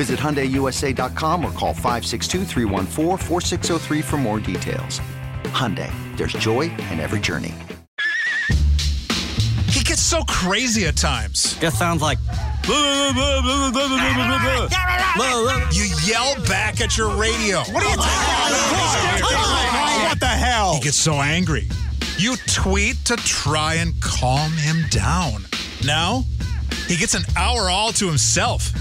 Visit HyundaiUSA.com or call 562 for more details. Hyundai, there's joy in every journey. He gets so crazy at times. Just sounds like... You yell back at your radio. What are you talking about? What the hell? He gets so angry. You tweet to try and calm him down. Now, he gets an hour all to himself.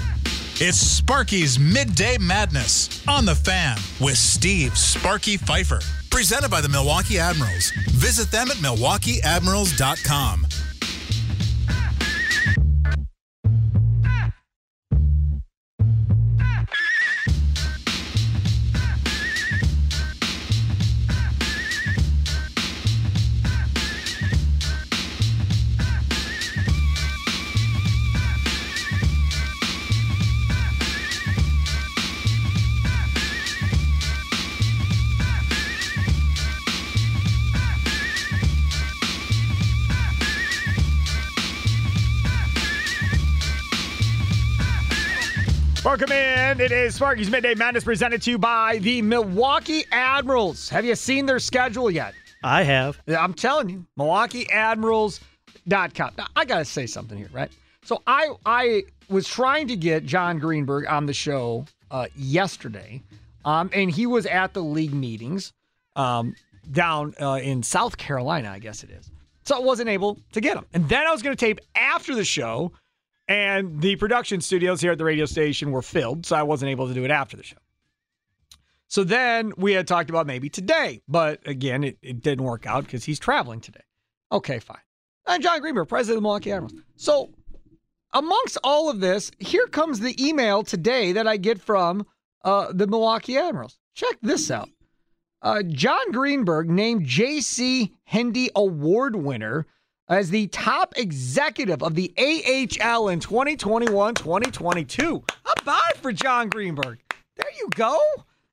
It's Sparky's Midday Madness on the Fan with Steve Sparky Pfeiffer. Presented by the Milwaukee Admirals. Visit them at milwaukeeadmirals.com. Welcome in. It is Sparky's Midday Madness presented to you by the Milwaukee Admirals. Have you seen their schedule yet? I have. I'm telling you, MilwaukeeAdmirals.com. Now, I got to say something here, right? So I I was trying to get John Greenberg on the show uh, yesterday, um, and he was at the league meetings um, down uh, in South Carolina, I guess it is. So I wasn't able to get him. And then I was going to tape after the show and the production studios here at the radio station were filled, so I wasn't able to do it after the show. So then we had talked about maybe today, but again, it, it didn't work out because he's traveling today. Okay, fine. I'm John Greenberg, president of the Milwaukee Admirals. So, amongst all of this, here comes the email today that I get from uh, the Milwaukee Admirals. Check this out. Uh, John Greenberg named J.C. Hendy Award winner as the top executive of the AHL in 2021 2022. A it for John Greenberg? There you go.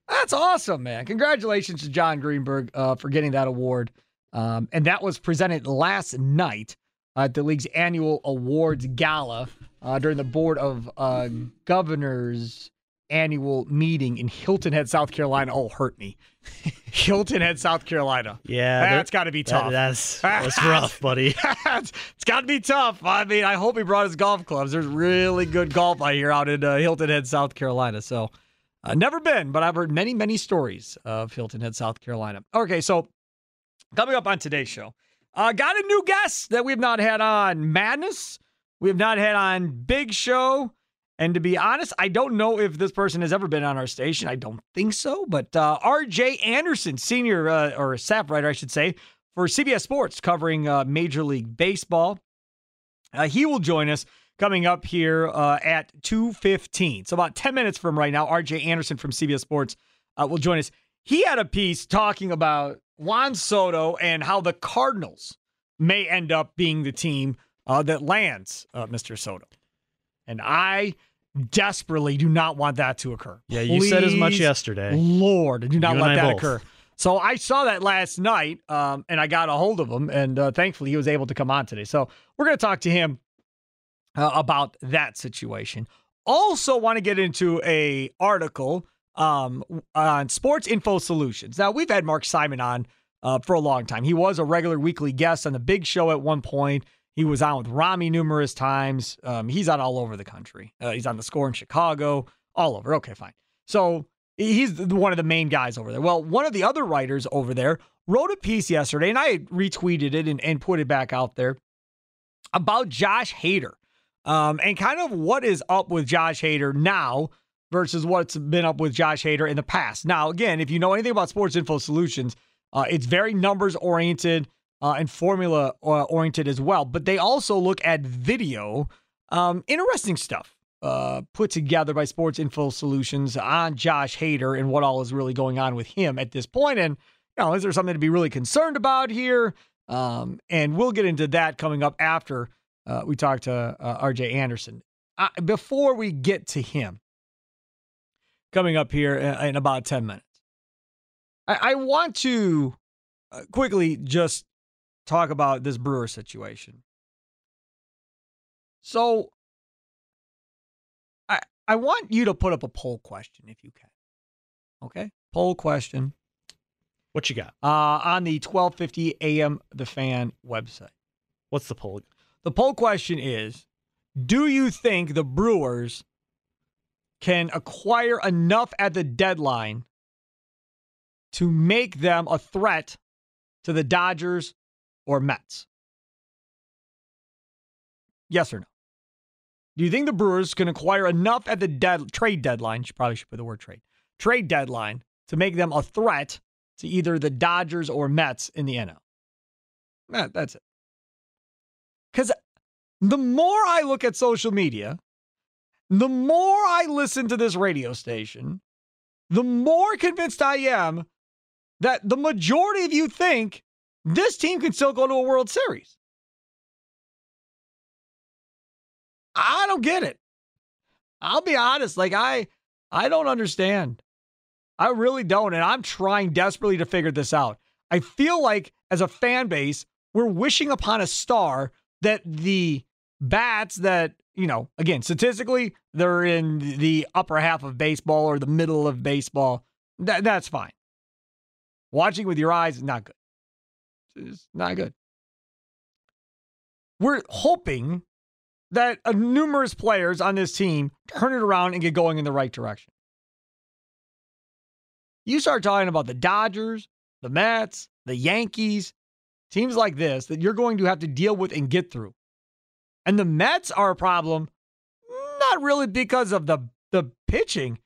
That's awesome, man. Congratulations to John Greenberg uh, for getting that award. Um, and that was presented last night at the league's annual awards gala uh, during the Board of uh, Governors annual meeting in Hilton Head, South Carolina. Oh, hurt me. Hilton Head, South Carolina. Yeah, that's got to be tough. That, that's that's rough, buddy. it's got to be tough. I mean, I hope he brought his golf clubs. There's really good golf I hear out in uh, Hilton Head, South Carolina. So, uh, never been, but I've heard many, many stories of Hilton Head, South Carolina. Okay, so coming up on today's show, uh, got a new guest that we've not had on Madness. We have not had on Big Show. And to be honest, I don't know if this person has ever been on our station. I don't think so. But uh, RJ Anderson, senior uh, or staff writer, I should say, for CBS Sports, covering uh, Major League Baseball, uh, he will join us coming up here uh, at 2.15. So about 10 minutes from right now, RJ Anderson from CBS Sports uh, will join us. He had a piece talking about Juan Soto and how the Cardinals may end up being the team that lands Mr. Soto. And I desperately do not want that to occur. Yeah, you Please, said as much yesterday. Lord, do not you let that both. occur. So I saw that last night, um, and I got a hold of him, and uh, thankfully he was able to come on today. So we're going to talk to him uh, about that situation. Also, want to get into a article um, on Sports Info Solutions. Now we've had Mark Simon on uh, for a long time. He was a regular weekly guest on the Big Show at one point. He was on with Rami numerous times. Um, he's on all over the country. Uh, he's on the score in Chicago, all over. Okay, fine. So he's one of the main guys over there. Well, one of the other writers over there wrote a piece yesterday, and I retweeted it and, and put it back out there about Josh Hader um, and kind of what is up with Josh Hader now versus what's been up with Josh Hader in the past. Now, again, if you know anything about Sports Info Solutions, uh, it's very numbers oriented uh, and formula uh, oriented as well, but they also look at video. Um, interesting stuff uh, put together by Sports Info Solutions on Josh Hader and what all is really going on with him at this point. And, you know, is there something to be really concerned about here? Um, and we'll get into that coming up after uh, we talk to uh, RJ Anderson. Uh, before we get to him, coming up here in, in about 10 minutes, I, I want to uh, quickly just talk about this Brewer situation. So, I I want you to put up a poll question if you can. Okay, poll question. What you got? Uh, on the 1250 AM The Fan website. What's the poll? The poll question is Do you think the Brewers can acquire enough at the deadline to make them a threat to the Dodgers or Mets? Yes or no? Do you think the Brewers can acquire enough at the dead, trade deadline? You probably should put the word trade. Trade deadline to make them a threat to either the Dodgers or Mets in the NL. That, that's it. Because the more I look at social media, the more I listen to this radio station, the more convinced I am that the majority of you think this team can still go to a World Series. I don't get it. I'll be honest, like I I don't understand. I really don't and I'm trying desperately to figure this out. I feel like as a fan base, we're wishing upon a star that the bats that, you know, again, statistically, they're in the upper half of baseball or the middle of baseball. That, that's fine. Watching with your eyes is not good. It's not good. We're hoping that uh, numerous players on this team turn it around and get going in the right direction. You start talking about the Dodgers, the Mets, the Yankees, teams like this that you're going to have to deal with and get through. And the Mets are a problem, not really because of the the pitching,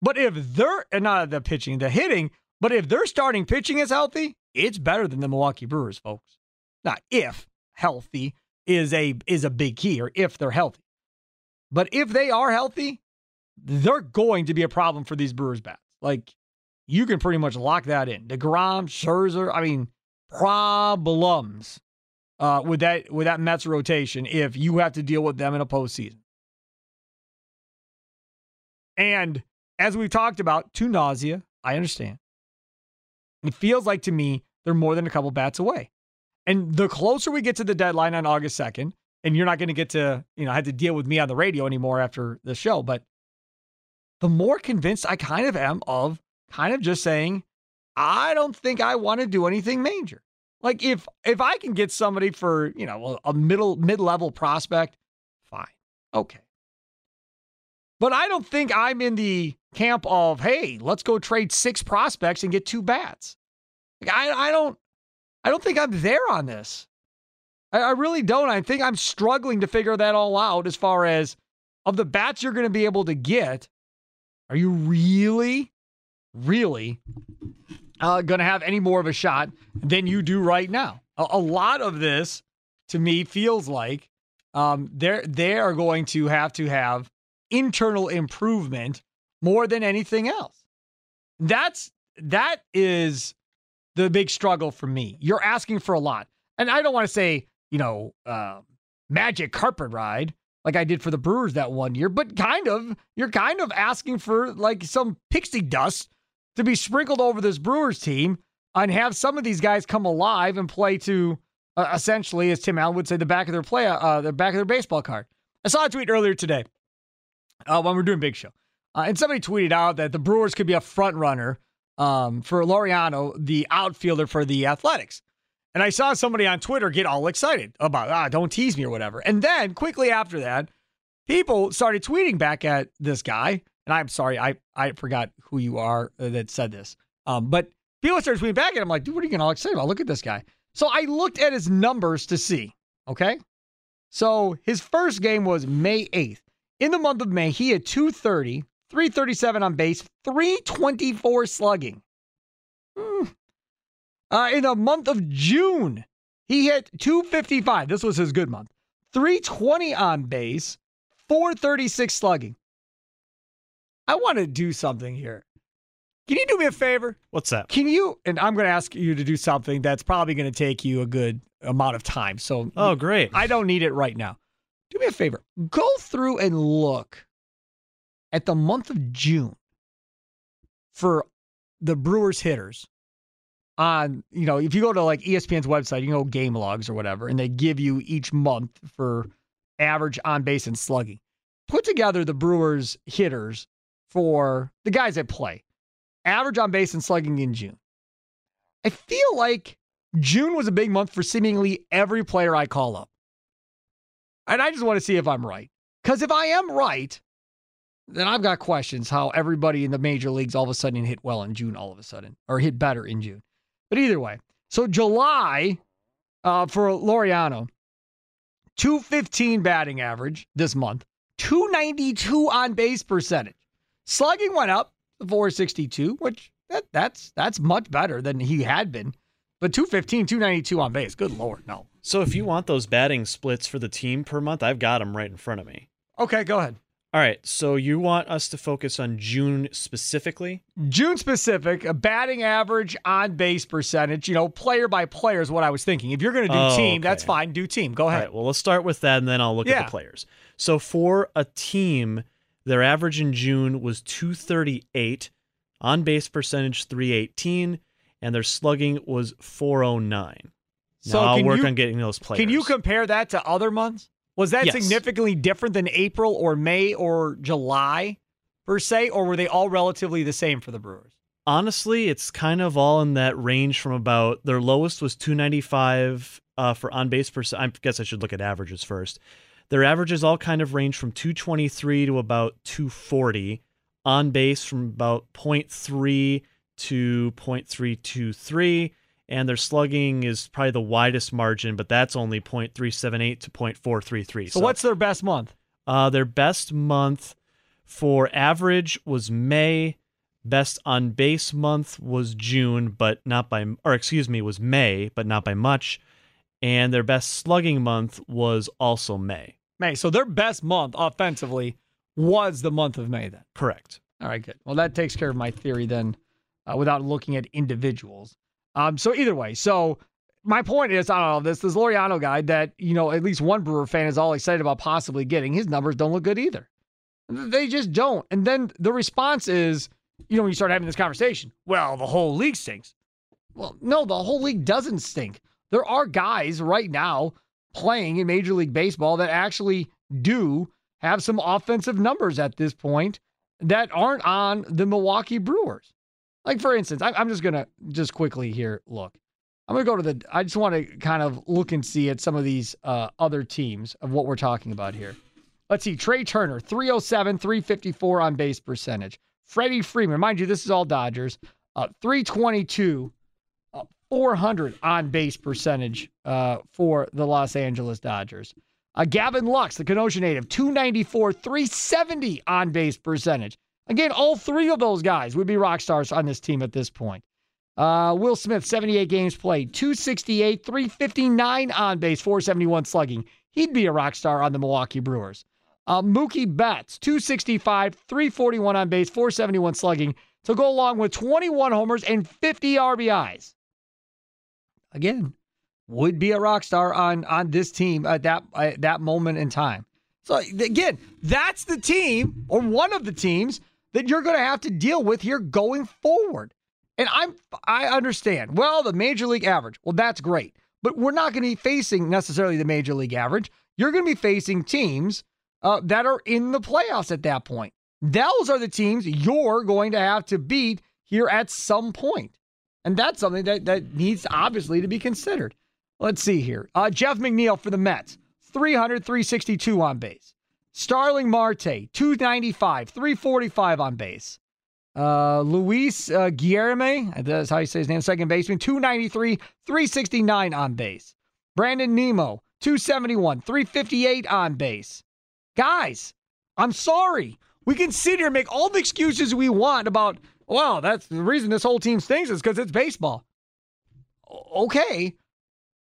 but if they're not the pitching, the hitting, but if their starting pitching is healthy, it's better than the Milwaukee Brewers, folks. Not if healthy is a is a big key, or if they're healthy. But if they are healthy, they're going to be a problem for these Brewers bats. Like you can pretty much lock that in. DeGrom, Scherzer, I mean, problems uh, with that with that Mets rotation if you have to deal with them in a postseason. And as we've talked about, to nausea, I understand. It feels like to me they're more than a couple bats away. And the closer we get to the deadline on August 2nd, and you're not going to get to, you know, have to deal with me on the radio anymore after the show, but the more convinced I kind of am of kind of just saying, I don't think I want to do anything major. Like if if I can get somebody for, you know, a middle mid-level prospect, fine. Okay. But I don't think I'm in the camp of, hey, let's go trade six prospects and get two bats. I I don't I don't think I'm there on this. I, I really don't. I think I'm struggling to figure that all out as far as of the bats you're going to be able to get. Are you really, really uh, going to have any more of a shot than you do right now? A, a lot of this, to me, feels like um, they're they are going to have to have internal improvement more than anything else. That's that is the big struggle for me. You're asking for a lot. And I don't want to say, you know, uh, magic carpet ride like I did for the Brewers that one year, but kind of, you're kind of asking for like some pixie dust to be sprinkled over this Brewers team and have some of these guys come alive and play to uh, essentially, as Tim Allen would say, the back of their play, uh, the back of their baseball card. I saw a tweet earlier today uh, when we are doing Big Show, uh, and somebody tweeted out that the Brewers could be a front runner um, for Laureano, the outfielder for the Athletics. And I saw somebody on Twitter get all excited about, ah, don't tease me or whatever. And then quickly after that, people started tweeting back at this guy and I'm sorry, I I forgot who you are uh, that said this. Um, but people started tweeting back, and I'm like, dude, what are you getting all excited about? Look at this guy. So I looked at his numbers to see. Okay, so his first game was May 8th. In the month of May, he had 230, 337 on base, 324 slugging. Hmm. Uh, in the month of June, he hit 255. This was his good month. 320 on base, 436 slugging. I want to do something here. Can you do me a favor? What's that? Can you? And I'm going to ask you to do something that's probably going to take you a good amount of time. So, Oh, great. I don't need it right now. Do me a favor. Go through and look at the month of June for the Brewers hitters on, you know, if you go to like ESPN's website, you go game logs or whatever, and they give you each month for average on base and slugging. Put together the Brewers hitters for the guys that play. Average on base and slugging in June. I feel like June was a big month for seemingly every player I call up. And I just want to see if I'm right. Because if I am right, then I've got questions how everybody in the major leagues all of a sudden hit well in June, all of a sudden, or hit better in June. But either way, so July uh, for Laureano, 215 batting average this month, 292 on base percentage. Slugging went up to 462, which that, that's that's much better than he had been. But 215, 292 on base. Good lord, no. So if you want those batting splits for the team per month, I've got them right in front of me. Okay, go ahead. All right. So you want us to focus on June specifically? June specific, a batting average on base percentage, you know, player by player is what I was thinking. If you're going to do Oh, team, that's fine. Do team. Go ahead. right. Well, let's start with that and then I'll look at the players. So for a team, their average in June was 238, on base percentage 318, and their slugging was 409. So now I'll work you- on getting those players. Can you compare that to other months? Was that Yes. significantly different than April or May or July per se, or were they all relatively the same for the Brewers? Honestly, it's kind of all in that range from about their lowest was 295 uh, for on base percent. I guess I should look at averages first. Their averages all kind of range from 223 to about 240. On base from about 0.3 to 0.323. And their slugging is probably the widest margin, but that's only 0.378 to 0.433. So, what's their best month? Uh, their best month for average was May. Best on base month was June, but not by, or excuse me, was May, but not by much. And their best slugging month was also May. May. So their best month offensively was the month of May then. Correct. All right, good. Well, that takes care of my theory then uh, without looking at individuals. Um, so either way, so my point is, I don't know, this this Laureano guy that, you know, at least one Brewer fan is all excited about possibly getting, his numbers don't look good either. They just don't. And then the response is, you know, when you start having this conversation, well, the whole league stinks. Well, no, the whole league doesn't stink. There are guys right now playing in Major League Baseball that actually do have some offensive numbers at this point that aren't on the Milwaukee Brewers. Like for instance, I- I'm just gonna just quickly here look. I'm gonna go to the. I just want to kind of look and see at some of these uh, other teams of what we're talking about here. Let's see. Trey Turner, 307, 354 on base percentage. Freddie Freeman, mind you, this is all Dodgers. Uh, 322, uh, 400 on base percentage uh, for the Los Angeles Dodgers. Uh, Gavin Lux, the Kenosha native, 294, 370 on base percentage. Again, all three of those guys would be rock stars on this team at this point. Uh, Will Smith, 78 games played, 268, 359 on base, 471 slugging. He'd be a rock star on the Milwaukee Brewers. Uh, Mookie Betts, 265, 341 on base, 471 slugging to go along with 21 homers and 50 RBIs. Again, would be a rock star on on this team at that at that moment in time. So again, that's the team or one of the teams that you're going to have to deal with here going forward. And I'm I understand. Well, the major league average. Well, that's great. But we're not going to be facing necessarily the major league average. You're going to be facing teams uh, that are in the playoffs at that point. Those are the teams you're going to have to beat here at some point. And that's something that, that needs obviously to be considered. Let's see here. Uh, Jeff McNeil for the Mets, 300, 362 on base. Starling Marte, 295, 345 on base. Uh, Luis uh, Guillerme, that's how you say his name, second baseman, 293, 369 on base. Brandon Nimmo, 271, 358 on base. Guys, I'm sorry. We can sit here and make all the excuses we want about, well, that's the reason this whole team stinks is because it's baseball. Okay.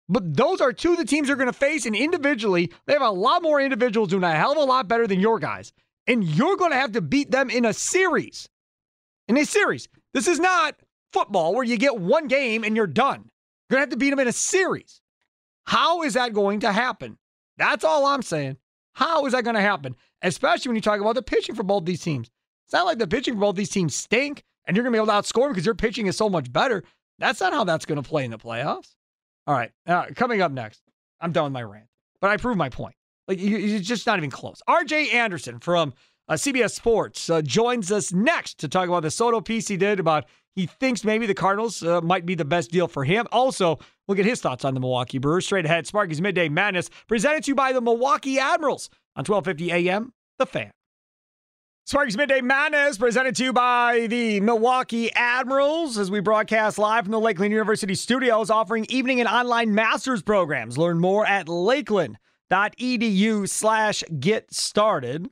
But those are two of the teams they're going to face, and individually, they have a lot more individuals doing a hell of a lot better than your guys. And you're going to have to beat them in a series. In a series. This is not football where you get one game and you're done. You're going to have to beat them in a series. How is that going to happen? That's all I'm saying. How is that going to happen? Especially when you talk about the pitching for both these teams. It's not like the pitching for both these teams stink and you're going to be able to outscore them because your pitching is so much better. That's not how that's going to play in the playoffs. All right. Uh, coming up next, I'm done with my rant, but I proved my point. Like, it's just not even close. RJ Anderson from uh, CBS Sports uh, joins us next to talk about the Soto piece he did about he thinks maybe the Cardinals uh, might be the best deal for him. Also, look at his thoughts on the Milwaukee Brewers. Straight ahead, Sparky's Midday Madness, presented to you by the Milwaukee Admirals on 1250 AM, The Fan. Sparky's Midday Madness presented to you by the Milwaukee Admirals as we broadcast live from the Lakeland University studios offering evening and online master's programs. Learn more at lakeland.edu slash get started.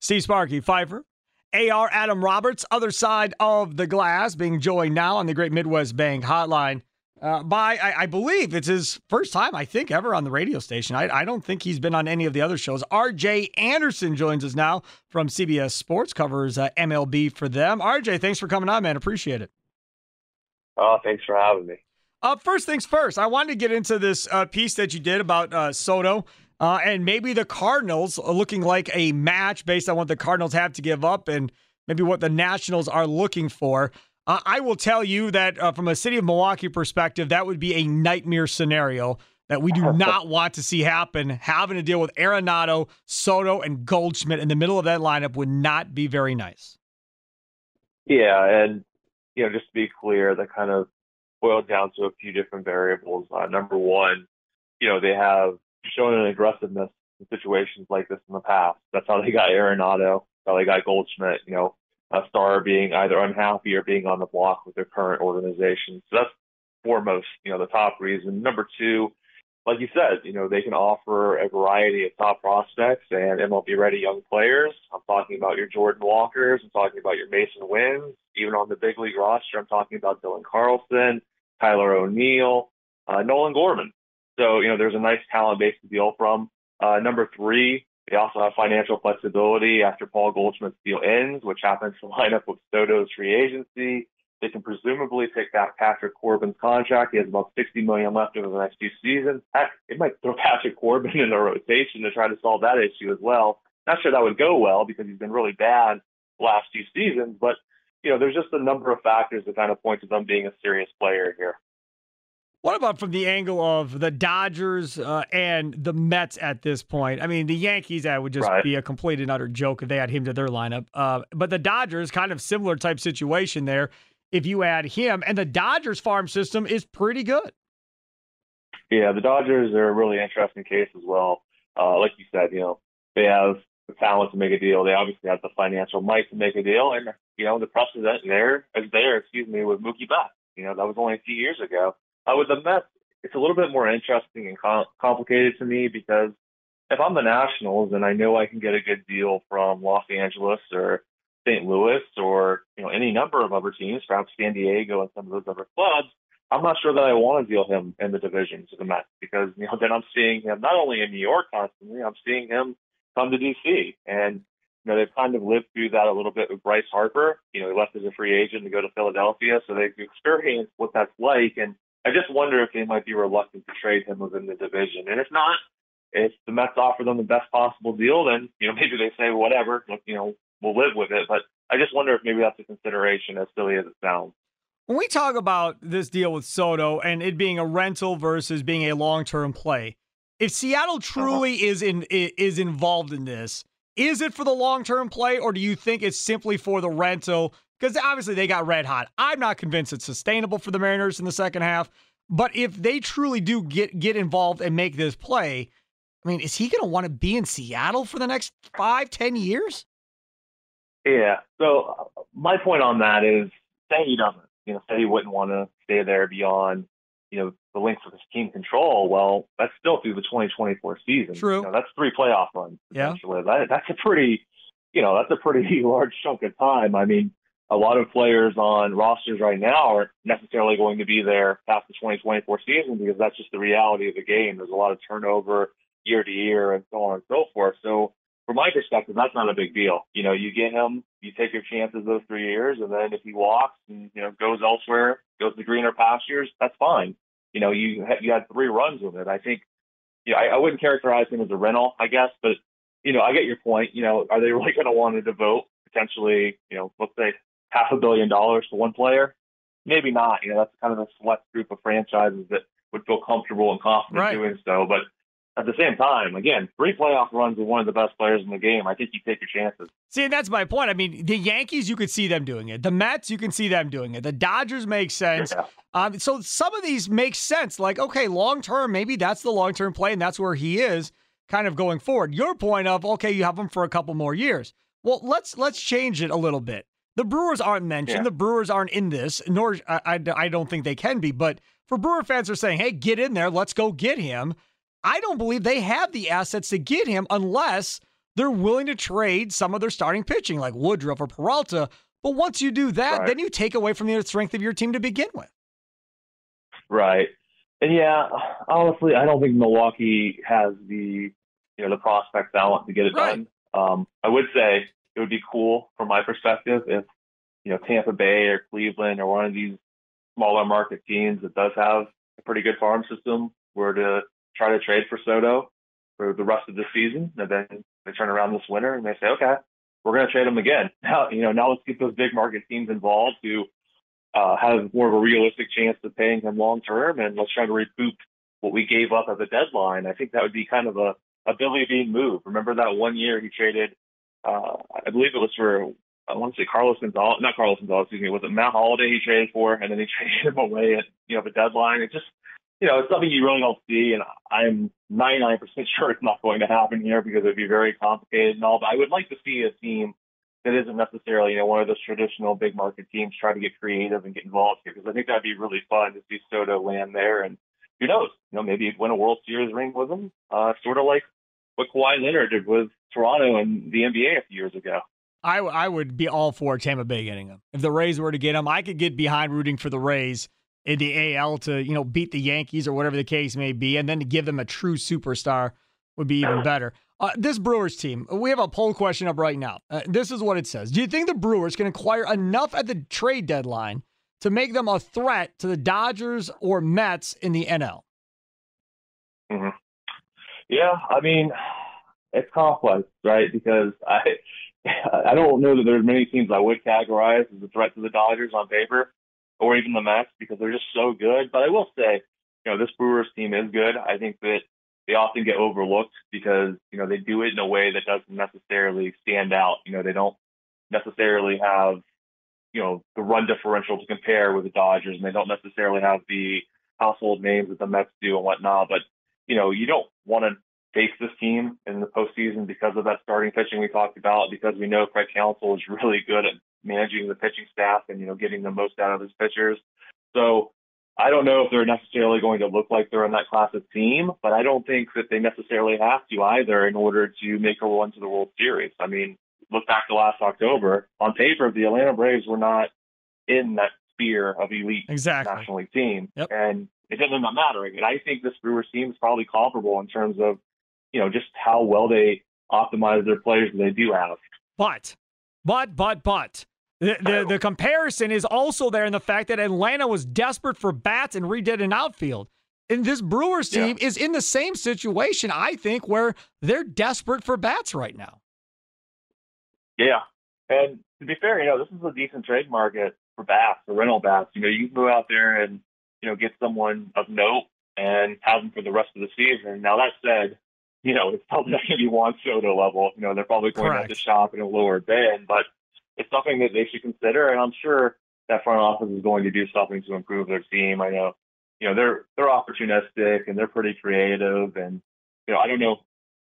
Steve Sparky Pfeiffer, AR Adam Roberts, other side of the glass, being joined now on the Great Midwest Bank hotline uh, by, I, I, believe it's his first time, I think, ever on the radio station. I, I, don't think he's been on any of the other shows. RJ Anderson joins us now from CBS Sports, covers uh, MLB for them. RJ, thanks for coming on, man. Appreciate it. Oh, thanks for having me. Uh, first things first, I wanted to get into this uh, piece that you did about uh, Soto. Uh, and maybe the Cardinals looking like a match based on what the Cardinals have to give up and maybe what the Nationals are looking for. Uh, I will tell you that uh, from a city of Milwaukee perspective, that would be a nightmare scenario that we do not want to see happen. Having to deal with Arenado, Soto, and Goldschmidt in the middle of that lineup would not be very nice. Yeah, and you know, just to be clear, that kind of boiled down to a few different variables. Uh, number one, you know, they have shown an aggressiveness in situations like this in the past. That's how they got Arenado. That's how they got Goldschmidt. You know, a star being either unhappy or being on the block with their current organization. So that's foremost, you know, the top reason. Number two, like you said, you know, they can offer a variety of top prospects and MLB ready young players. I'm talking about your Jordan Walkers. I'm talking about your Masyn Winns. Even on the big league roster, I'm talking about Dylan Carlson, Tyler O'Neill, uh, Nolan Gorman. So, you know, there's a nice talent base to deal from. Uh, number three, they also have financial flexibility after Paul Goldschmidt's deal ends, which happens to line up with Soto's free agency. They can presumably take back Patrick Corbin's contract. He has about 60 million left over the next two seasons. Heck, it might throw Patrick Corbin in the rotation to try to solve that issue as well. Not sure that would go well because he's been really bad last two seasons, but you know, there's just a number of factors that kind of point to them being a serious player here. What about from the angle of the Dodgers uh, and the Mets at this point? I mean, the Yankees, that would just right. be a complete and utter joke if they had him to their lineup. Uh, but the Dodgers, kind of similar type situation there. If you add him, and the Dodgers farm system is pretty good. Yeah, the Dodgers are a really interesting case as well. Uh, like you said, you know, they have the talent to make a deal. They obviously have the financial might to make a deal, and you know, the precedent there is there. Excuse me, with Mookie Betts. You know, that was only a few years ago. Uh, with the Mets, it's a little bit more interesting and com- complicated to me because if I'm the Nationals and I know I can get a good deal from Los Angeles or St. Louis or you know any number of other teams, perhaps San Diego and some of those other clubs, I'm not sure that I want to deal him in the divisions of the Mets because you know then I'm seeing him not only in New York constantly, I'm seeing him come to DC, and you know they've kind of lived through that a little bit with Bryce Harper. You know he left as a free agent to go to Philadelphia, so they've experienced what that's like, and I just wonder if they might be reluctant to trade him within the division. And if not, if the Mets offer them the best possible deal, then you know maybe they say whatever, you know, we'll live with it. But I just wonder if maybe that's a consideration, as silly as it sounds. When we talk about this deal with Soto and it being a rental versus being a long-term play, if Seattle uh-huh. truly uh-huh. is in is involved in this, is it for the long-term play, or do you think it's simply for the rental because obviously they got red hot. I'm not convinced it's sustainable for the Mariners in the second half. But if they truly do get get involved and make this play, I mean, is he going to want to be in Seattle for the next five, ten years? Yeah. So my point on that is, say he doesn't. You know, say he wouldn't want to stay there beyond, you know, the length of his team control. Well, that's still through the 2024 season. True. You know, that's three playoff runs. Yeah. That, that's a pretty, you know, that's a pretty large chunk of time. I mean, a lot of players on rosters right now aren't necessarily going to be there past the 2024 season because that's just the reality of the game. There's a lot of turnover year to year and so on and so forth. So from my perspective, that's not a big deal. You know, you get him, you take your chances those three years, and then if he walks and you know goes elsewhere, goes to greener pastures, that's fine. You know, you you had three runs with it. I think, you know, I, I wouldn't characterize him as a rental, I guess, but you know, I get your point. You know, are they really going to want to devote potentially, you know, let's say half a billion dollars to one player? Maybe not. You know, that's kind of a select group of franchises that would feel comfortable and confident Right. doing so. But at the same time, again, three playoff runs with one of the best players in the game. I think you take your chances. See, and that's my point. I mean, the Yankees, you could see them doing it. The Mets, you can see them doing it. The Dodgers make sense. Yeah. Um, so some of these make sense. Like, okay, long term, maybe that's the long term play, and that's where he is kind of going forward. Your point of okay, you have him for a couple more years. Well, let's let's change it a little bit. The Brewers aren't mentioned. Yeah. The Brewers aren't in this, nor I, I, I don't think they can be. But for Brewer fans are saying, hey, get in there. Let's go get him. I don't believe they have the assets to get him unless they're willing to trade some of their starting pitching, like Woodruff or Peralta. But once you do that, Right. then you take away from the strength of your team to begin with. Right. And yeah, honestly, I don't think Milwaukee has the you know the prospect talent to get it Right. done. Um, I would say it would be cool from my perspective if you know Tampa Bay or Cleveland or one of these smaller market teams that does have a pretty good farm system were to try to trade for Soto for the rest of the season, and then they turn around this winter and they say, okay, we're going to trade him again. Now, you know, now let's get those big market teams involved who uh, have more of a realistic chance of paying him long term, and let's try to recoup what we gave up at the deadline. I think that would be kind of a, a Billy Beane move. Remember that one year he traded, uh, I believe it was for, I want to say Carlos Gonzalez, not Carlos Gonzalez, excuse me, was it Matt Holliday he traded for, and then he traded him away at, you know, the deadline. It just, you know, it's something you really don't see, and I'm 99% sure it's not going to happen here because it would be very complicated and all, but I would like to see a team that isn't necessarily, you know, one of those traditional big market teams try to get creative and get involved here because I think that'd be really fun to see Soto land there and who knows, you know, maybe win a World Series ring with him, uh, sort of like what Kawhi Leonard did with Toronto and the NBA a few years ago. I, I would be all for Tampa Bay getting him. If the Rays were to get him, I could get behind rooting for the Rays in the AL to, you know, beat the Yankees or whatever the case may be, and then to give them a true superstar would be even better. Uh, this Brewers team, we have a poll question up right now. Uh, this is what it says. Do you think the Brewers can acquire enough at the trade deadline to make them a threat to the Dodgers or Mets in the NL? Yeah, I mean, it's complex, right? Because I I don't know that there's many teams I would categorize as a threat to the Dodgers on paper, or even the Mets because they're just so good. But I will say, you know, this Brewers team is good. I think that they often get overlooked because you know they do it in a way that doesn't necessarily stand out. You know, they don't necessarily have you know the run differential to compare with the Dodgers, and they don't necessarily have the household names that the Mets do and whatnot. But you know, you don't want to face this team in the postseason because of that starting pitching we talked about, because we know Craig Counsell is really good at managing the pitching staff and, you know, getting the most out of his pitchers. So I don't know if they're necessarily going to look like they're in that class of team, but I don't think that they necessarily have to either in order to make a run to the World Series. I mean, look back to last October. On paper, the Atlanta Braves were not in that sphere of elite Exactly. National League team. Yep. And it doesn't matter. And I think this Brewers team is probably comparable in terms of, you know, just how well they optimize their players that they do have. But, but, but, but. The, the, the comparison is also there in the fact that Atlanta was desperate for bats and redid an outfield. And this Brewers Yeah. team is in the same situation, I think, where they're desperate for bats right now. Yeah. And to be fair, you know, this is a decent trade market for bats, for rental bats. You know, you can go out there and, you know, get someone of note and have them for the rest of the season. Now that said, you know, it's probably not going to be Juan Soto level. You know, they're probably going to have to shop in a lower bid, but it's something that they should consider. And I'm sure that front office is going to do something to improve their team. I know, you know, they're they're opportunistic and they're pretty creative. And you know, I don't know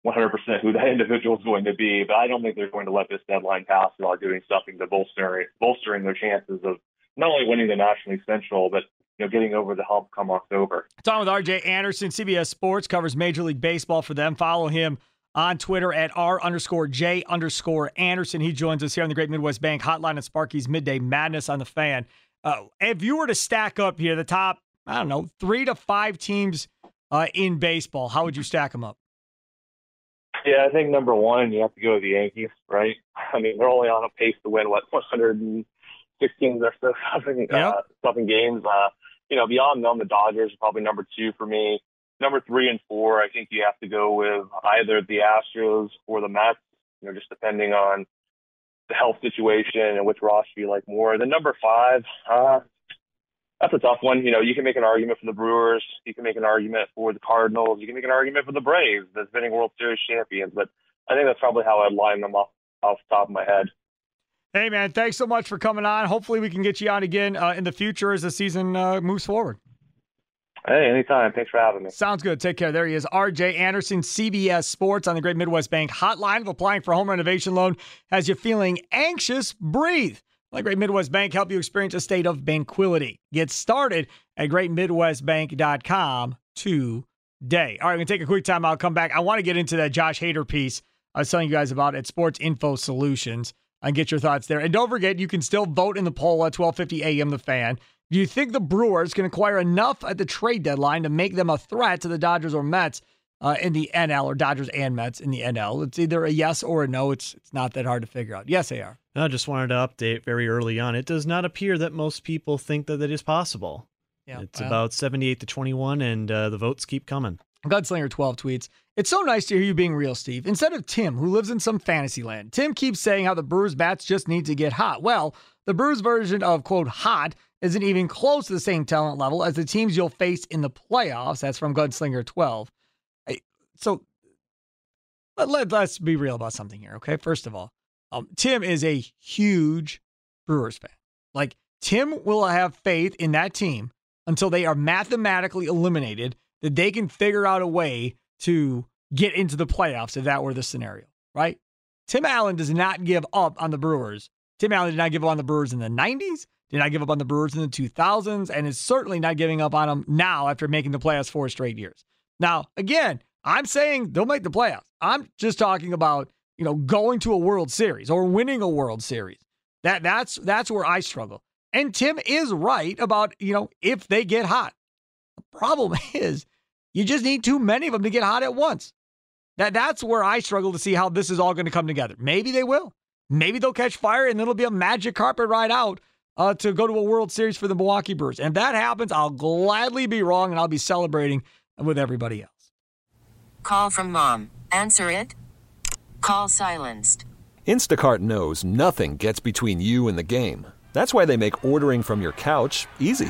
100% who that individual is going to be, but I don't think they're going to let this deadline pass without doing something to bolster bolstering their chances of not only winning the National League Central, but you know, getting over the hump come October. Talking with RJ Anderson, CBS Sports covers Major League Baseball for them. Follow him on Twitter at R underscore J underscore Anderson. He joins us here on the Great Midwest Bank Hotline and Sparky's Midday Madness on the fan. Uh, if you were to stack up here the top, I don't know, three to five teams uh, in baseball, how would you stack them up? Yeah, I think number one, you have to go with the Yankees, right? I mean, they're only on a pace to win what 116 or so something, yep. uh, something games. Uh, you know, beyond them, the Dodgers are probably number two for me. Number three and four, I think you have to go with either the Astros or the Mets. You know, just depending on the health situation and which roster you like more. Then number five, uh, that's a tough one. You know, you can make an argument for the Brewers, you can make an argument for the Cardinals, you can make an argument for the Braves, the defending World Series champions. But I think that's probably how I'd line them off off the top of my head. Hey man, thanks so much for coming on. Hopefully, we can get you on again uh, in the future as the season uh, moves forward. Hey, anytime. Thanks for having me. Sounds good. Take care. There he is, RJ Anderson, CBS Sports on the Great Midwest Bank hotline of applying for home renovation loan. Has you feeling anxious? Breathe. Let Great Midwest Bank help you experience a state of tranquility. Get started at greatmidwestbank.com today. All right, I'm going to take a quick time. I'll come back. I want to get into that Josh Hader piece I was telling you guys about at Sports Info Solutions and get your thoughts there. And don't forget, you can still vote in the poll at 1250 AM The Fan. Do you think the Brewers can acquire enough at the trade deadline to make them a threat to the Dodgers or Mets uh, in the NL or Dodgers and Mets in the NL? It's either a yes or a no. It's it's not that hard to figure out. Yes, they are. I just wanted to update very early on. It does not appear that most people think that it is possible. Yeah, it's well. about 78 to 21, and uh, the votes keep coming. Gunslinger 12 tweets. It's so nice to hear you being real, Steve. Instead of Tim, who lives in some fantasy land, Tim keeps saying how the Brewers bats just need to get hot. Well, the Brewers version of quote hot isn't even close to the same talent level as the teams you'll face in the playoffs. That's from Gunslinger 12. So let, us be real about something here, okay? First of all, um, Tim is a huge Brewers fan. Like, Tim will have faith in that team until they are mathematically eliminated that they can figure out a way to get into the playoffs if that were the scenario, right? Tim Allen does not give up on the Brewers. Tim Allen did not give up on the Brewers in the 90s, did not give up on the Brewers in the 2000s, and is certainly not giving up on them now after making the playoffs four straight years. Now, again, I'm saying they'll make the playoffs. I'm just talking about, you know, going to a World Series or winning a World Series. That that's that's where I struggle. And Tim is right about, you know, if they get hot. The problem is you just need too many of them to get hot at once. That that's where I struggle to see how this is all going to come together. Maybe they will. Maybe they'll catch fire and it'll be a magic carpet ride out uh, to go to a World Series for the Milwaukee Brewers. And if that happens, I'll gladly be wrong and I'll be celebrating with everybody else. Call from mom. Answer it. Call silenced. Instacart knows nothing gets between you and the game. That's why they make ordering from your couch easy.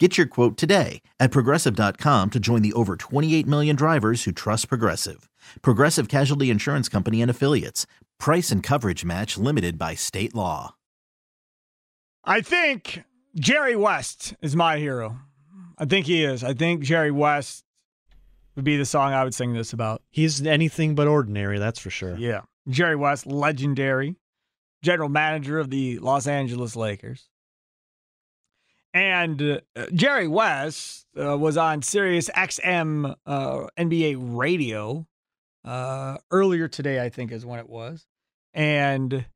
Get your quote today at progressive.com to join the over 28 million drivers who trust Progressive. Progressive Casualty Insurance Company and Affiliates. Price and coverage match limited by state law. I think Jerry West is my hero. I think he is. I think Jerry West would be the song I would sing this about. He's anything but ordinary, that's for sure. Yeah. Jerry West, legendary general manager of the Los Angeles Lakers. And uh, Jerry West uh, was on Sirius XM uh, NBA radio uh, earlier today, I think is when it was. And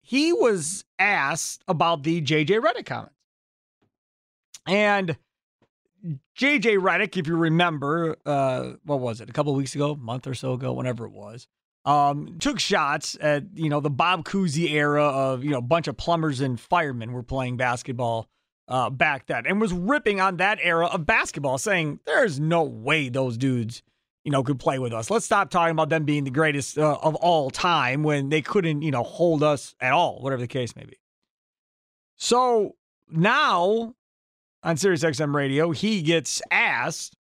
he was asked about the JJ Redick comments. And JJ Redick, if you remember, uh, what was it, a couple weeks ago, a month or so ago, whenever it was, um, took shots at, you know, the Bob Cousy era of, you know, a bunch of plumbers and firemen were playing basketball uh, back then and was ripping on that era of basketball, saying there's no way those dudes, you know, could play with us. Let's stop talking about them being the greatest uh, of all time when they couldn't, you know, hold us at all, whatever the case may be. So now on SiriusXM radio, he gets asked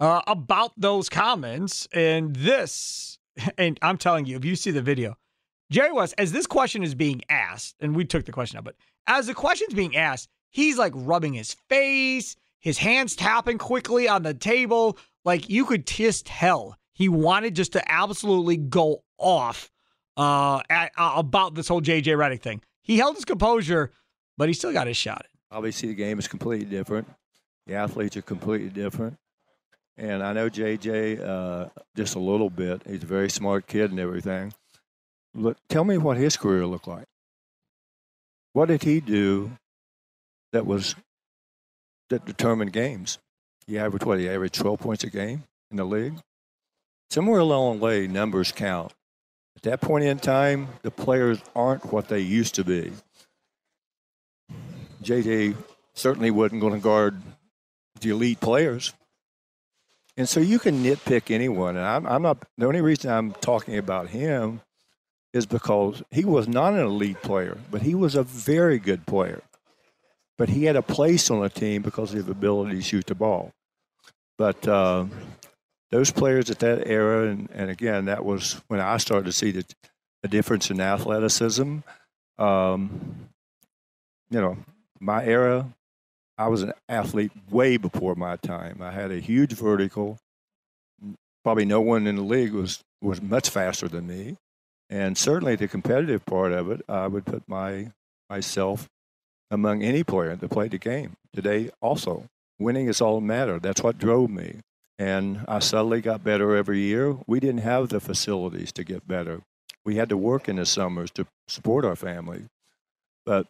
uh, about those comments and this, and I'm telling you, if you see the video, Jerry West, as this question is being asked, and we took the question up, but as the question's being asked, he's like rubbing his face, his hands tapping quickly on the table. Like you could just tell he wanted just to absolutely go off uh, at, uh, about this whole JJ Redick thing. He held his composure, but he still got his shot. Obviously, the game is completely different. The athletes are completely different. And I know JJ uh, just a little bit. He's a very smart kid and everything. Look, tell me what his career looked like. What did he do that was that determined games? He averaged what? He averaged 12 points a game in the league. Somewhere along the way, numbers count. At that point in time, the players aren't what they used to be. JJ certainly wasn't going to guard the elite players. And so you can nitpick anyone. And I'm, I'm, not, the only reason I'm talking about him is because he was not an elite player, but he was a very good player. But he had a place on the team because of his ability to shoot the ball. But uh, those players at that era, and, and, again, that was when I started to see the, the difference in athleticism. Um, you know, my era, I was an athlete way before my time. I had a huge vertical. Probably no one in the league was was much faster than me, and certainly the competitive part of it, I would put my myself among any player that played the game. Today, also, winning is all that matter. That's what drove me, and I subtly got better every year. We didn't have the facilities to get better. We had to work in the summers to support our family, but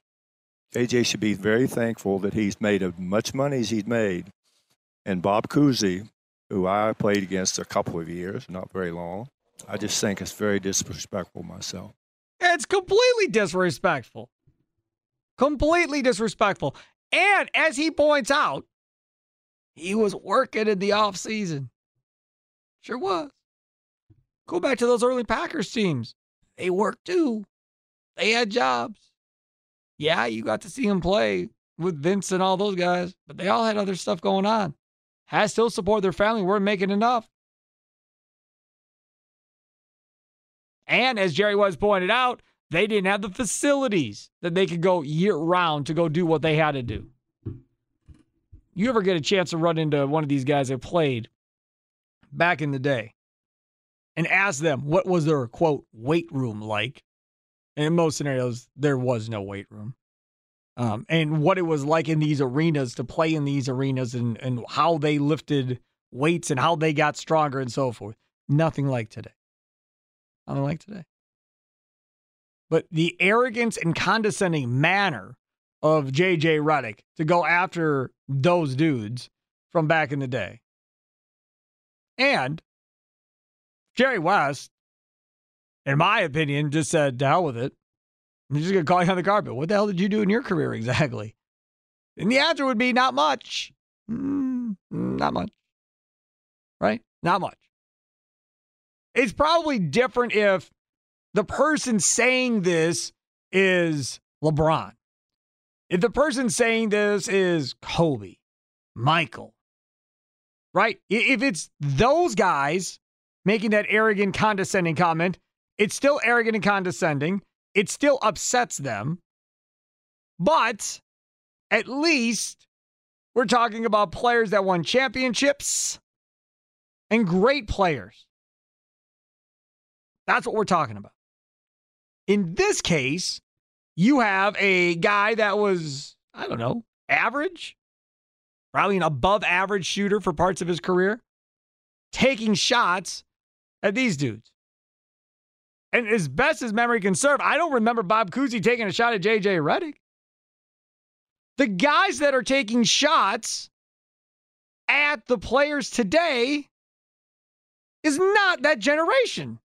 JJ should be very thankful that he's made as much money as he's made. And Bob Cousy, who I played against a couple of years, not very long, I just think it's very disrespectful myself. It's completely disrespectful. Completely disrespectful. And as he points out, he was working in the off season. Sure was. Go back to those early Packers teams. They worked too. They had jobs yeah, you got to see him play with Vince and all those guys, but they all had other stuff going on. Has still support their family, weren't making enough. And as Jerry was pointed out, they didn't have the facilities that they could go year round to go do what they had to do. You ever get a chance to run into one of these guys that played back in the day and ask them what was their quote weight room like? In most scenarios, there was no weight room. Um, and what it was like in these arenas to play in these arenas and, and how they lifted weights and how they got stronger and so forth. Nothing like today. Nothing like today. But the arrogance and condescending manner of JJ Redick to go after those dudes from back in the day. And Jerry West in my opinion, just said, to hell with it. I'm just going to call you on the carpet. What the hell did you do in your career exactly? And the answer would be not much. Mm, not much. Right? Not much. It's probably different if the person saying this is LeBron. If the person saying this is Kobe, Michael, right? If it's those guys making that arrogant, condescending comment, it's still arrogant and condescending. It still upsets them. But at least we're talking about players that won championships and great players. That's what we're talking about. In this case, you have a guy that was, I don't know, average, probably an above average shooter for parts of his career, taking shots at these dudes. And as best as memory can serve, I don't remember Bob Cousy taking a shot at JJ Redick. The guys that are taking shots at the players today is not that generation.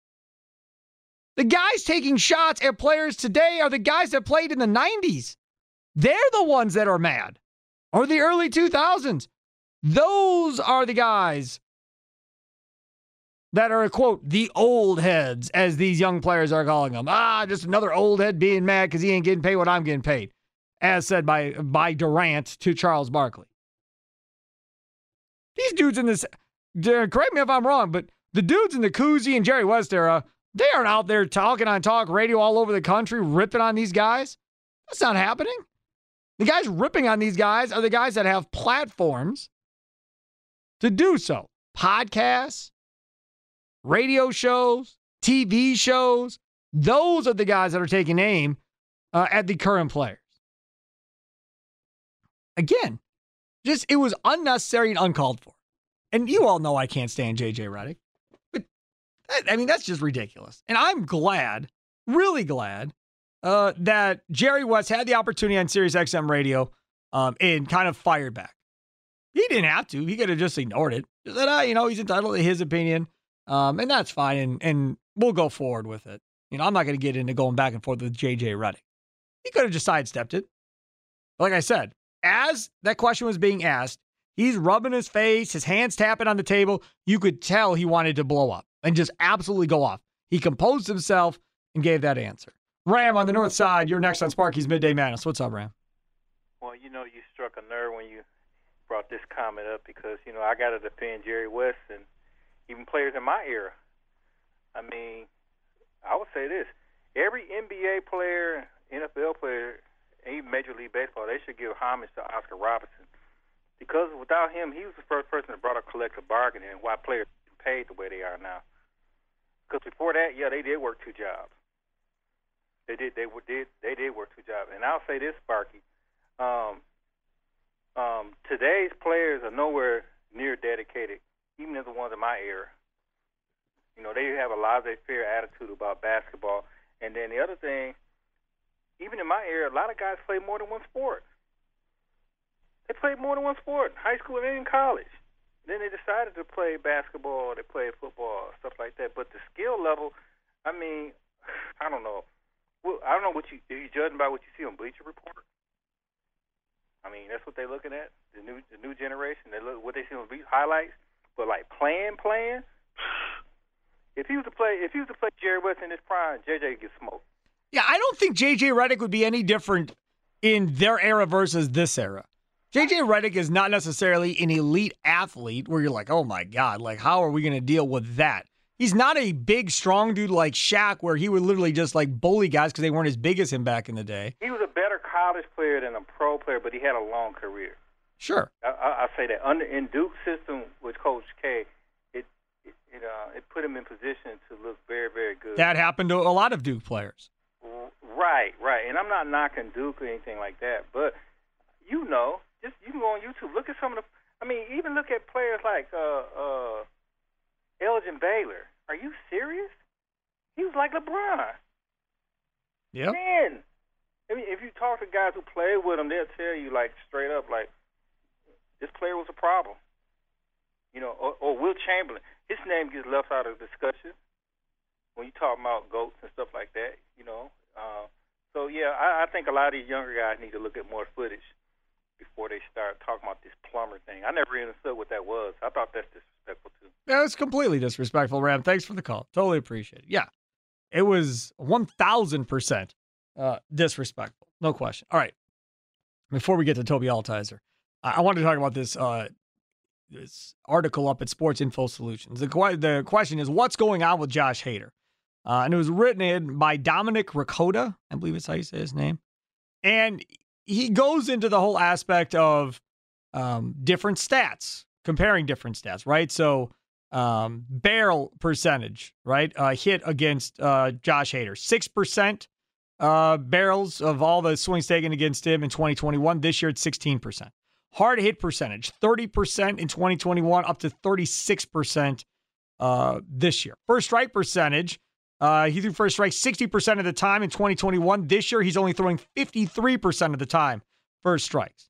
The guys taking shots at players today are the guys that played in the 90s. They're the ones that are mad. Or the early 2000s. Those are the guys that are, quote, the old heads, as these young players are calling them. Ah, just another old head being mad because he ain't getting paid what I'm getting paid, as said by, by Durant to Charles Barkley. These dudes in this, correct me if I'm wrong, but the dudes in the Cousy and Jerry West era, they aren't out there talking on talk radio all over the country, ripping on these guys. That's not happening. The guys ripping on these guys are the guys that have platforms to do so. Podcasts, radio shows, TV shows. Those are the guys that are taking aim uh, at the current players. Again, just it was unnecessary and uncalled for. And you all know I can't stand JJ Redick. But I mean, that's just ridiculous. And I'm glad, really glad, uh, that Jerry West had the opportunity on Sirius XM radio um, and kind of fired back. He didn't have to. He could have just ignored it. Just said, ah, you know, he's entitled to his opinion. Um, and that's fine. And, and we'll go forward with it. You know, I'm not going to get into going back and forth with JJ Redick. He could have just sidestepped it. Like I said, as that question was being asked, he's rubbing his face, his hands tapping on the table. You could tell he wanted to blow up and just absolutely go off. He composed himself and gave that answer. Ram on the north side, you're next on Sparky's Midday Madness. What's up, Ram? Well, you know, you struck a nerve when you brought this comment up because, you know, I got to defend Jerry West and even players in my era. I mean, I would say this every NBA player, NFL player, even Major League Baseball, they should give homage to Oscar Robertson. Because without him, he was the first person that brought up collective bargaining and why players paid the way they are now. Because before that, yeah, they did work two jobs. They did. They did. They did work two jobs. And I'll say this, Sparky. Um, um, today's players are nowhere near dedicated, even as the ones in my era. You know, they have a laissez-faire attitude about basketball. And then the other thing, even in my era, a lot of guys play more than one sport. They played more than one sport, high school and in college. Then they decided to play basketball, they played football, stuff like that. But the skill level, I mean, I don't know. Well, I don't know what you are you judging by what you see on Bleacher Report. I mean, that's what they're looking at. The new the new generation. They look what they see on highlights. But like playing, playing. If he was to play, if he was to play Jerry West in his prime, JJ gets smoked. Yeah, I don't think JJ Redick would be any different in their era versus this era. JJ Redick is not necessarily an elite athlete where you're like, oh my God, like how are we going to deal with that? He's not a big, strong dude like Shaq, where he would literally just like bully guys because they weren't as big as him back in the day. He was a better college player than a pro player, but he had a long career. Sure, I, I, I say that under in Duke system with Coach K, it it it, uh, it put him in position to look very very good. That happened to a lot of Duke players. Right, right. And I'm not knocking Duke or anything like that, but you know, just you can go on YouTube, look at some of the. I mean, even look at players like uh, uh, Elgin Baylor. Are you serious? He was like LeBron. Yeah. Man, I mean, if you talk to guys who played with him, they'll tell you like straight up, like this player was a problem. You know, or, or Wilt Chamberlain. His name gets left out of discussion when you talk about goats and stuff like that. You know, uh, so yeah, I, I think a lot of these younger guys need to look at more footage before they start talking about this plumber thing. I never understood what that was. I thought that's disrespectful too. Yeah, it's completely disrespectful, Ram. Thanks for the call. Totally appreciate it. Yeah, it was one thousand percent uh, disrespectful. No question. All right. Before we get to Toby Altizer, I, wanted to talk about this uh, this article up at Sports Info Solutions. The, the question is, what's going on with Josh Hader? Uh, and it was written in by Dominic Ricotta. I believe it's how you say his name. And he goes into the whole aspect of um, different stats, comparing different stats, right? So, um, barrel percentage, right? Uh, hit against uh, Josh Hader, 6% uh, barrels of all the swings taken against him in 2021. This year, it's 16%. Hard hit percentage, 30% in 2021, up to 36% uh, this year. First strike percentage, Uh, he threw first strike 60% of the time in 2021. This year, he's only throwing 53% of the time first strikes.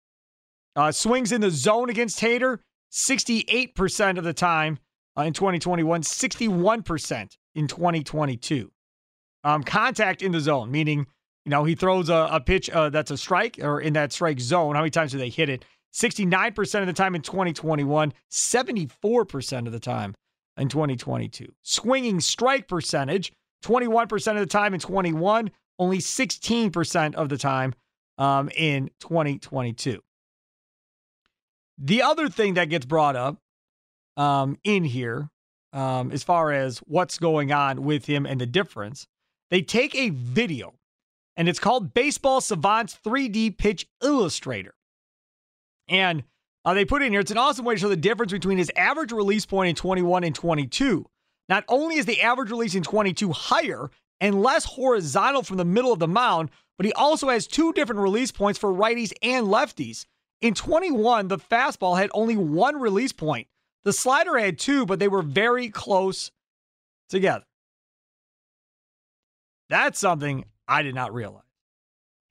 Uh, swings in the zone against Hader 68% of the time uh, in 2021, 61% in 2022. Um, contact in the zone, meaning, you know, he throws a, a pitch uh, that's a strike or in that strike zone. How many times do they hit it? 69% of the time in 2021, 74% of the time in 2022. Swinging strike percentage, 21% of the time in 21, only 16% of the time um, in 2022. The other thing that gets brought up um, in here, um, as far as what's going on with him and the difference, they take a video and it's called Baseball Savant's 3D Pitch Illustrator. And uh, they put in here. It's an awesome way to show the difference between his average release point in 21 and 22. Not only is the average release in 22 higher and less horizontal from the middle of the mound, but he also has two different release points for righties and lefties. In 21, the fastball had only one release point. The slider had two, but they were very close together. That's something I did not realize.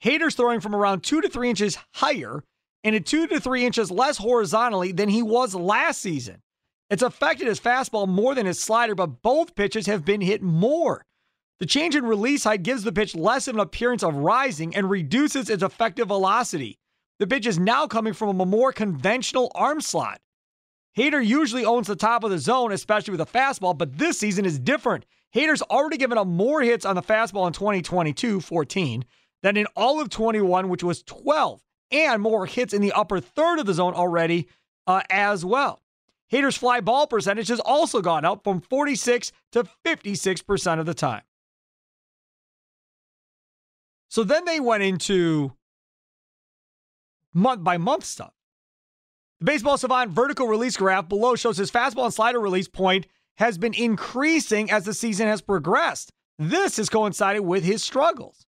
Hader's throwing from around two to three inches higher and at two to three inches less horizontally than he was last season. It's affected his fastball more than his slider, but both pitches have been hit more. The change in release height gives the pitch less of an appearance of rising and reduces its effective velocity. The pitch is now coming from a more conventional arm slot. Hader usually owns the top of the zone, especially with a fastball, but this season is different. Hader's already given up more hits on the fastball in 2022, 14, than in all of 21, which was 12 and more hits in the upper third of the zone already uh, as well. Hader's fly ball percentage has also gone up from 46 to 56% of the time. So then they went into month by month stuff. The Baseball Savant vertical release graph below shows his fastball and slider release point has been increasing as the season has progressed. This has coincided with his struggles.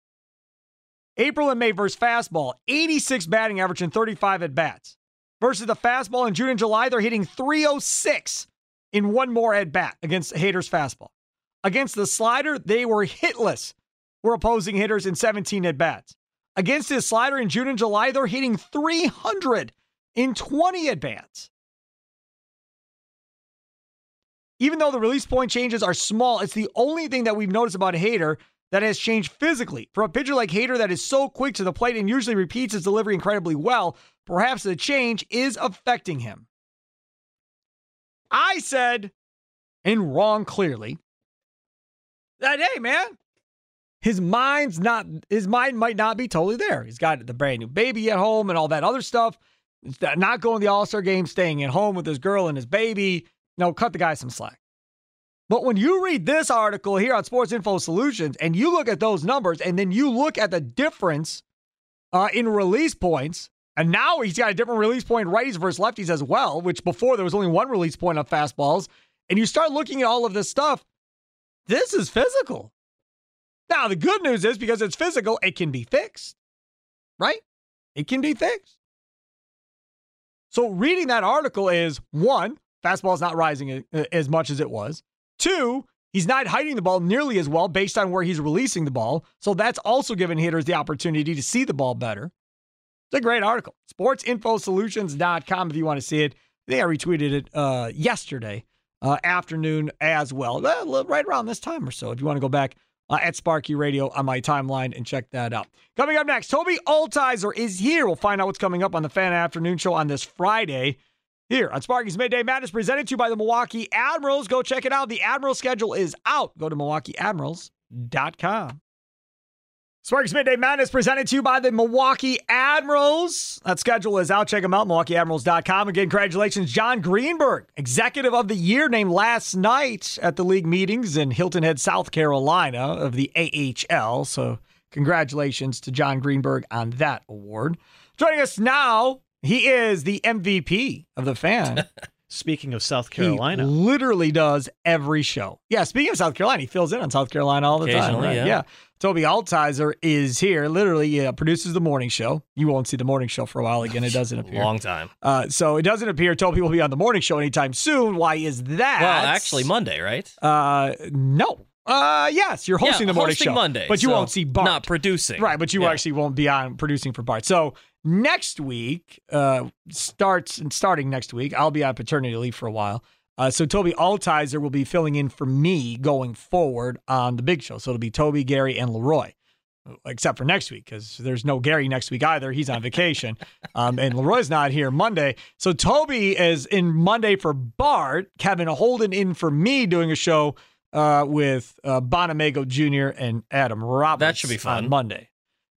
April and May versus fastball, 86 batting average and 35 at bats. Versus the fastball in June and July, they're hitting 306 in one more at bat against Hader's fastball. Against the slider, they were hitless, were opposing hitters in 17 at bats. Against his slider in June and July, they're hitting 300 in 20 at bats. Even though the release point changes are small, it's the only thing that we've noticed about Hader that has changed physically. From a pitcher like Hader that is so quick to the plate and usually repeats his delivery incredibly well, perhaps the change is affecting him. I said, and wrong clearly, that hey man, his mind's not his mind might not be totally there. He's got the brand new baby at home and all that other stuff. Not going to the All Star game, staying at home with his girl and his baby. No, cut the guy some slack. But when you read this article here on Sports Info Solutions and you look at those numbers and then you look at the difference uh, in release points, and now he's got a different release point righties versus lefties as well, which before there was only one release point on fastballs, and you start looking at all of this stuff, this is physical. Now, the good news is because it's physical, it can be fixed, right? It can be fixed. So, reading that article is one, fastball is not rising as much as it was. Two, he's not hiding the ball nearly as well based on where he's releasing the ball. So that's also giving hitters the opportunity to see the ball better. It's a great article. SportsInfoSolutions.com if you want to see it. Think I retweeted it uh, yesterday uh, afternoon as well, right around this time or so. If you want to go back uh, at Sparky Radio on my timeline and check that out. Coming up next, Toby Altizer is here. We'll find out what's coming up on the Fan Afternoon Show on this Friday here on Sparky's Midday Madness, presented to you by the Milwaukee Admirals. Go check it out. The Admiral schedule is out. Go to MilwaukeeAdmirals.com. Sparky's Midday Madness presented to you by the Milwaukee Admirals. That schedule is out. Check them out, MilwaukeeAdmirals.com. Again, congratulations, John Greenberg, Executive of the Year, named last night at the league meetings in Hilton Head, South Carolina of the AHL. So, congratulations to John Greenberg on that award. Joining us now he is the MVP of the fan. Speaking of South Carolina, he literally does every show. Yeah, speaking of South Carolina, he fills in on South Carolina all the time. Right? Yeah. yeah. Toby Altizer is here. Literally, uh, produces the morning show. You won't see the morning show for a while again. It doesn't appear. Long time. Uh, so it doesn't appear Toby will be on the morning show anytime soon. Why is that? Well, actually, Monday, right? Uh, no. Uh, yes, you're hosting Yeah, the morning hosting show, Monday, but you so won't see Bart. not producing. right? But you Yeah. actually won't be on producing for Bart. So next week uh, starts and starting next week, I'll be on paternity leave for a while. Uh, so Toby Altizer will be filling in for me going forward on the big show. So it'll be Toby, Gary, and Leroy, except for next week because there's no Gary next week either. He's on vacation, um, and Leroy's not here Monday. So Toby is in Monday for Bart. Kevin Holden in for me doing a show uh, with uh, Bonamago Jr. and Adam Roberts. That should be fun. on Monday.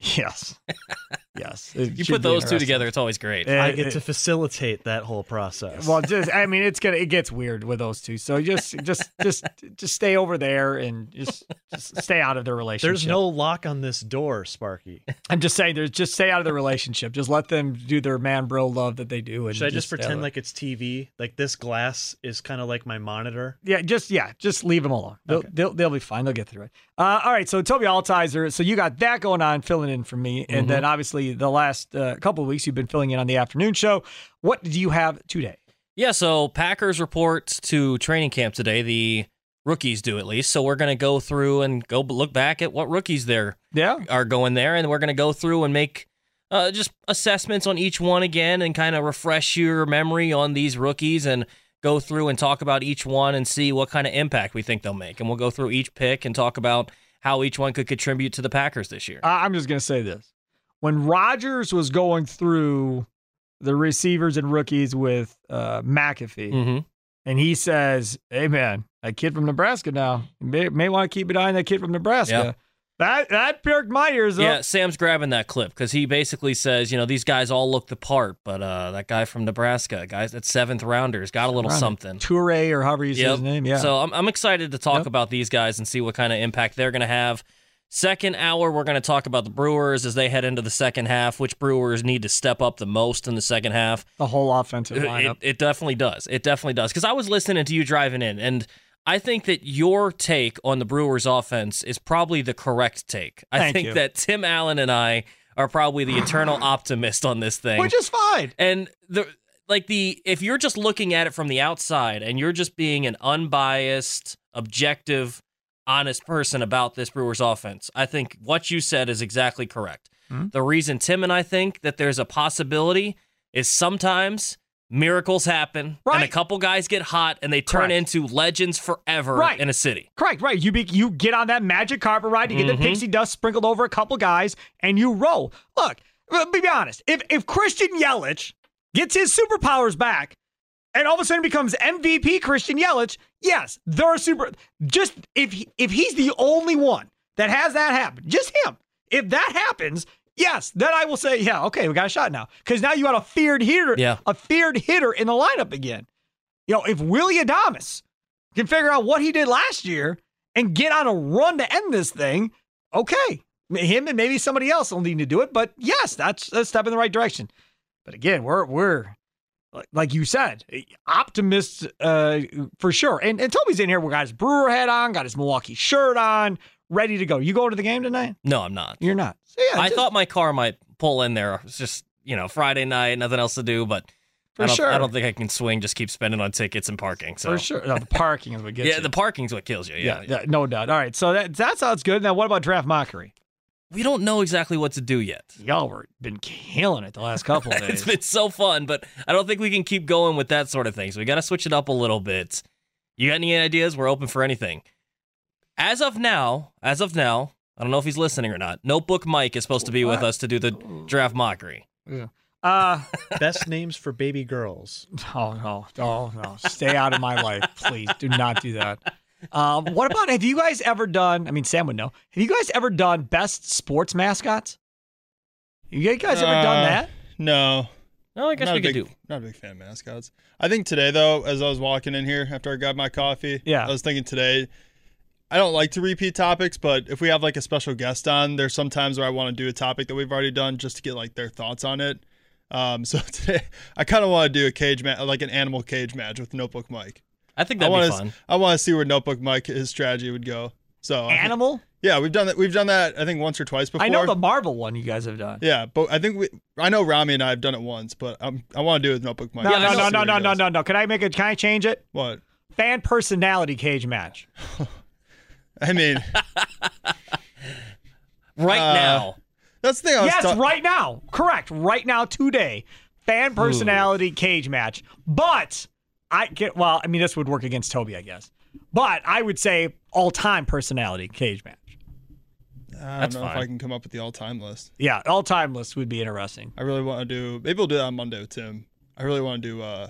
Yes, yes. You put those two together, it's always great. I get eh, to facilitate that whole process. well, just I mean, it's gonna it gets weird with those two. So just just just just stay over there and just just stay out of their relationship. There's no lock on this door, Sparky. I'm just saying, there's just stay out of the relationship. Just let them do their man bro love that they do. And Should I just stay pretend of like it's TV? Like this glass is kind of like my monitor? Yeah, just yeah, just leave them alone. They'll Okay. they'll, they'll be fine. They'll get through it. Uh, all right, so Toby Altizer. So you got that going on, filling in for me, and Mm-hmm. then obviously the last uh, couple of weeks you've been filling in on the afternoon show. What do you have today? Yeah, so Packers report to training camp today. The rookies do at least. So we're going to go through and go look back at what rookies there Yeah, are going there, and we're going to go through and make uh, just assessments on each one again, and kind of refresh your memory on these rookies, and go through and talk about each one and see what kind of impact we think they'll make, and we'll go through each pick and talk about how each one could contribute to the Packers this year. I'm just gonna say this: when Rodgers was going through the receivers and rookies with uh, McAfee, Mm-hmm. and he says, "Hey man, that kid from Nebraska now you may, may want to keep an eye on that kid from Nebraska." Yeah. That that perked my ears Yeah, up. Sam's grabbing that clip because he basically says, you know, these guys all look the part, but uh, that guy from Nebraska, guys, that seventh rounder's got a little something. Toure or however you say Yep. his name. Yeah. So I'm, I'm excited to talk Yep. about these guys and see what kind of impact they're going to have. Second hour, we're going to talk about the Brewers as they head into the second half. Which Brewers need to step up the most in the second half? the whole offensive It, lineup. it definitely does. It definitely does. Because I was listening to you driving in, and I think that your take on the Brewers offense is probably the correct take. I Thank think you. that Tim Allen and I are probably the eternal optimist on this thing. Which is fine. And the like the if you're just looking at it from the outside and you're just being an unbiased, objective, honest person about this Brewers offense, I think what you said is exactly correct. Hmm? The reason Tim and I think that there's a possibility is sometimes miracles happen and a couple guys get hot and they turn Correct. into legends forever Right. in a city. Correct, right. You be, you get on that magic carpet ride, you get Mhm. the pixie dust sprinkled over a couple guys, and you roll. Look, uh, be honest. If if Christian Yelich gets his superpowers back, and all of a sudden becomes MVP Christian Yelich, yes, they're super. Just if he, if he's the only one that has that happen, just him. If that happens, yes, then I will say, yeah, okay, we got a shot now because now you got a feared hitter, Yeah. a feared hitter in the lineup again. You know, if Willy Adames can figure out what he did last year and get on a run to end this thing, okay. Him and maybe somebody else will need to do it, but yes, that's a step in the right direction. But again, we're we're like- you said, optimists uh, for sure. And and Toby's in here. We got his Brewer hat on, got his Milwaukee shirt on, ready to go. You going to the game tonight? No, I'm not. You're not. So yeah, I just- thought my car might pull in there. It's just, you know, Friday night, nothing else to do, but For I don't, sure. I don't think I can swing, just keep spending on tickets and parking. So for sure. No, the parking is what gets Yeah, you. the parking's what kills you. Yeah. yeah, yeah, no doubt. All right, so that that sounds good. Now, what about draft mockery? We don't know exactly what to do yet. Y'all were been killing it the last couple of days. it's been so fun, but I don't think we can keep going with that sort of thing. So we got to switch it up a little bit. You got any ideas? We're open for anything. As of now, as of now, I don't know if he's listening or not. Notebook Mike is supposed to be with us to do the draft mockery. Yeah. Uh, Best names for baby girls. oh no, oh no, stay out of my life, please. Do not do that. Um, what about have you guys ever done? I mean, Sam would know. Have you guys ever done best sports mascots? You guys ever done Uh, that? No. No, I guess not we a could big, do. Not a big fan of mascots. I think today, though, as I was walking in here after I grabbed my coffee, Yeah. I was thinking today, I don't like to repeat topics, but if we have like a special guest on, there's some times where I want to do a topic that we've already done just to get like their thoughts on it. Um, so today, I kind of want to do a cage match, like an animal cage match with Notebook Mike. I think that'd want be fun. I want to see where Notebook Mike his strategy would go. So I think- Animal? yeah, we've done that. We've done that. I think once or twice before. I know the Marvel one you guys have done. Yeah, but I think we. I know Rami and I have done it once, but um, I want to do it with Notebook Mike. No, Yeah, no, no, no, no, no, no, no. Can I make it? Can I change it? What? Fan personality cage match. I mean, right Uh, now. That's the thing. I was Yes, ta- right now. Correct. Right now, today. Fan personality cage match. But I get well, I mean this would work against Toby, I guess. But I would say all time personality cage match. I don't That's know if fine. I can come up with the all-time list. Yeah, all time list would be interesting. I really want to do. Maybe we'll do that on Monday with Tim. I really want to do. uh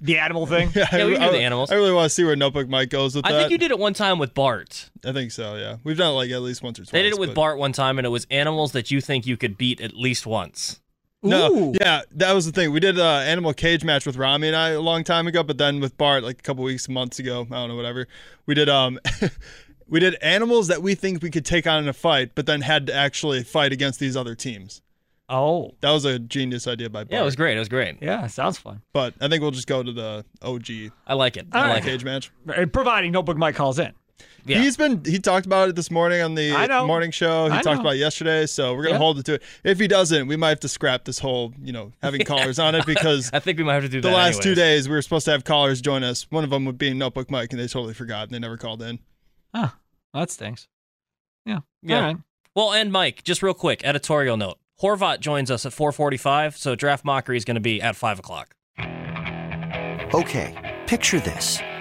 The animal thing. Yeah, Yeah, I, we can do I- the animals. I really want to see where Notebook Mike goes with I that. think you did it one time with Bart. I think so. Yeah, we've done it like at least once or twice. They did it with but- Bart one time, and it was animals that you think you could beat at least once. No, Ooh. yeah, that was the thing. We did an animal cage match with Rami and I a long time ago, but then with Bart, like a couple weeks, months ago, I don't know, whatever. We did um, we did animals that we think we could take on in a fight, but then had to actually fight against these other teams. Oh. That was a genius idea by Bart. Yeah, it was great. It was great. Yeah, sounds fun. But I think we'll just go to the OG I like it. All I right. like it. cage match. Uh, Providing notebook Mike calls in. Yeah. He's been he talked about it this morning on the morning show. He I talked know. about it yesterday, so we're gonna Yeah. hold it to it. If he doesn't, we might have to scrap this whole, you know, having callers on it because I think we might have to do the that. last two days we were supposed to have callers join us. One of them would be Notebook Mike, and they totally forgot and they never called in. Huh. That stinks. Yeah. Yeah. All right. Well, and Mike, just real quick, editorial note. Horvat joins us at 4:45, so draft mockery is going to be at five o'clock. Okay, picture this.